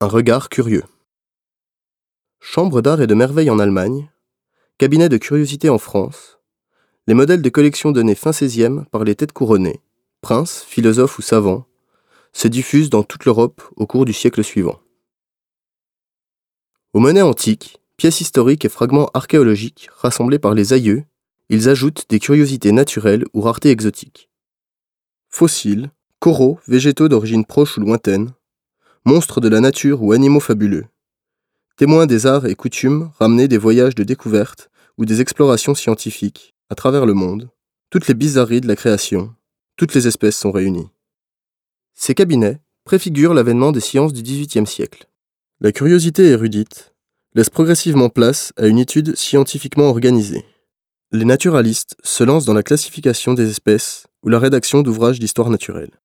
Un regard curieux. Chambre d'art et de merveille en Allemagne. Cabinet de curiosité en France. Les modèles de collection donnés fin XVIe par les têtes couronnées, princes, philosophes ou savants, se diffusent dans toute l'Europe au cours du siècle suivant. Aux monnaies antiques, pièces historiques et fragments archéologiques rassemblés par les aïeux, ils ajoutent des curiosités naturelles ou raretés exotiques. Fossiles, coraux, végétaux d'origine proche ou lointaine, monstres de la nature ou animaux fabuleux, témoins des arts et coutumes ramenés des voyages de découverte ou des explorations scientifiques à travers le monde, toutes les bizarreries de la création, toutes les espèces sont réunies. Ces cabinets préfigurent l'avènement des sciences du XVIIIe siècle. La curiosité érudite laisse progressivement place à une étude scientifiquement organisée. Les naturalistes se lancent dans la classification des espèces ou la rédaction d'ouvrages d'histoire naturelle.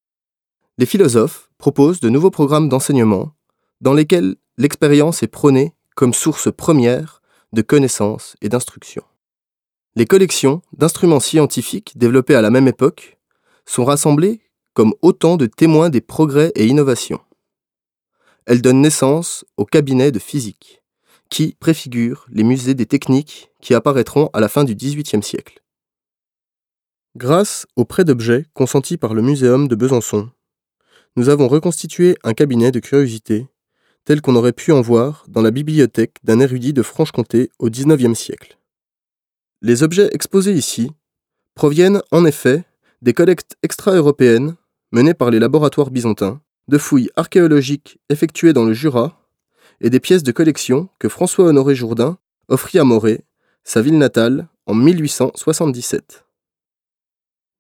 Les philosophes proposent de nouveaux programmes d'enseignement dans lesquels l'expérience est prônée comme source première de connaissances et d'instruction. Les collections d'instruments scientifiques développés à la même époque sont rassemblées comme autant de témoins des progrès et innovations. Elles donnent naissance au cabinet de physique, qui préfigure les musées des techniques qui apparaîtront à la fin du XVIIIe siècle. Grâce aux prêts d'objets consentis par le Muséum de Besançon, nous avons reconstitué un cabinet de curiosité tel qu'on aurait pu en voir dans la bibliothèque d'un érudit de Franche-Comté au XIXe siècle. Les objets exposés ici proviennent en effet des collectes extra-européennes menées par les laboratoires byzantins, de fouilles archéologiques effectuées dans le Jura et des pièces de collection que François-Honoré Jourdain offrit à Moret, sa ville natale, en 1877.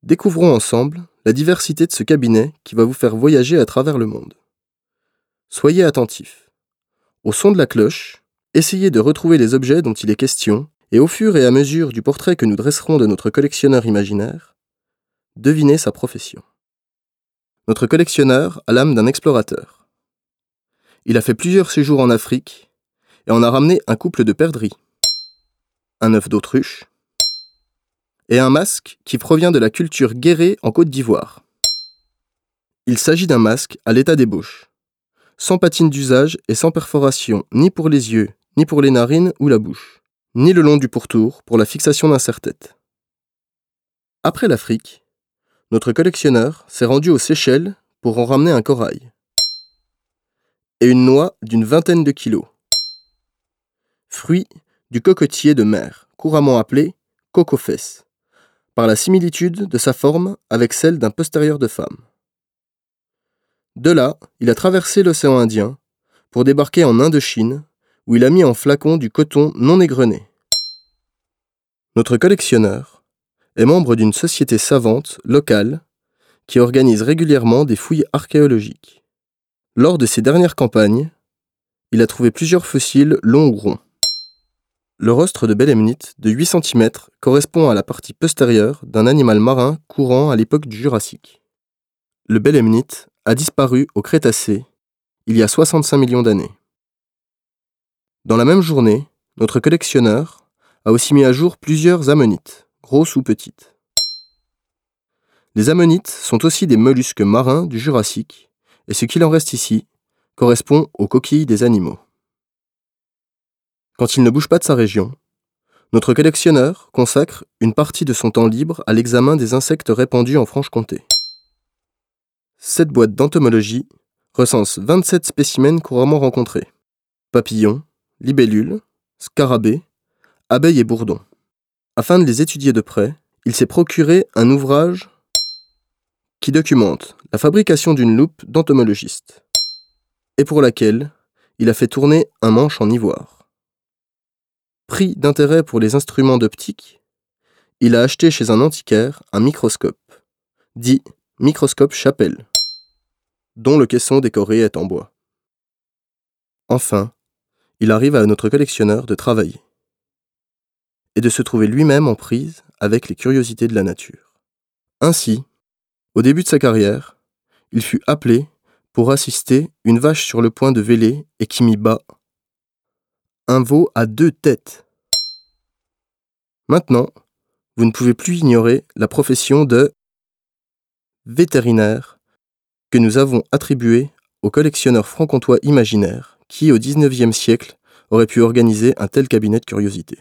Découvrons ensemble la diversité de ce cabinet qui va vous faire voyager à travers le monde. Soyez attentifs. Au son de la cloche, essayez de retrouver les objets dont il est question et au fur et à mesure du portrait que nous dresserons de notre collectionneur imaginaire, devinez sa profession. Notre collectionneur a l'âme d'un explorateur. Il a fait plusieurs séjours en Afrique et en a ramené un couple de perdrix, un œuf d'autruche, et un masque qui provient de la culture guérée en Côte d'Ivoire. Il s'agit d'un masque à l'état d'ébauche, sans patine d'usage et sans perforation ni pour les yeux, ni pour les narines ou la bouche, ni le long du pourtour pour la fixation d'un serre-tête. Après l'Afrique, notre collectionneur s'est rendu aux Seychelles pour en ramener un corail et une noix d'une vingtaine de kilos, fruit du cocotier de mer, couramment appelé cocofès par la similitude de sa forme avec celle d'un postérieur de femme. De là, il a traversé l'océan Indien pour débarquer en Indochine, où il a mis en flacon du coton non égrené. Notre collectionneur est membre d'une société savante locale qui organise régulièrement des fouilles archéologiques. Lors de ses dernières campagnes, il a trouvé plusieurs fossiles longs ou ronds. Le rostre de belemnite de 8 cm correspond à la partie postérieure d'un animal marin courant à l'époque du Jurassique. Le belemnite a disparu au Crétacé il y a 65 millions d'années. Dans la même journée, notre collectionneur a aussi mis à jour plusieurs ammonites, grosses ou petites. Les ammonites sont aussi des mollusques marins du Jurassique, et ce qu'il en reste ici correspond aux coquilles des animaux. Quand il ne bouge pas de sa région, notre collectionneur consacre une partie de son temps libre à l'examen des insectes répandus en Franche-Comté. Cette boîte d'entomologie recense 27 spécimens couramment rencontrés papillons, libellules, scarabées, abeilles et bourdons. Afin de les étudier de près, il s'est procuré un ouvrage qui documente la fabrication d'une loupe d'entomologiste et pour laquelle il a fait tourner un manche en ivoire. Pris d'intérêt pour les instruments d'optique, il a acheté chez un antiquaire un microscope, dit microscope Chapelle, dont le caisson décoré est en bois. Enfin, il arrive à notre collectionneur de travailler et de se trouver lui-même en prise avec les curiosités de la nature. Ainsi, au début de sa carrière, il fut appelé pour assister une vache sur le point de véler et qui mit bas un veau à deux têtes. Maintenant, vous ne pouvez plus ignorer la profession de vétérinaire que nous avons attribuée au collectionneur franc-comtois imaginaire qui, au XIXe siècle, aurait pu organiser un tel cabinet de curiosité.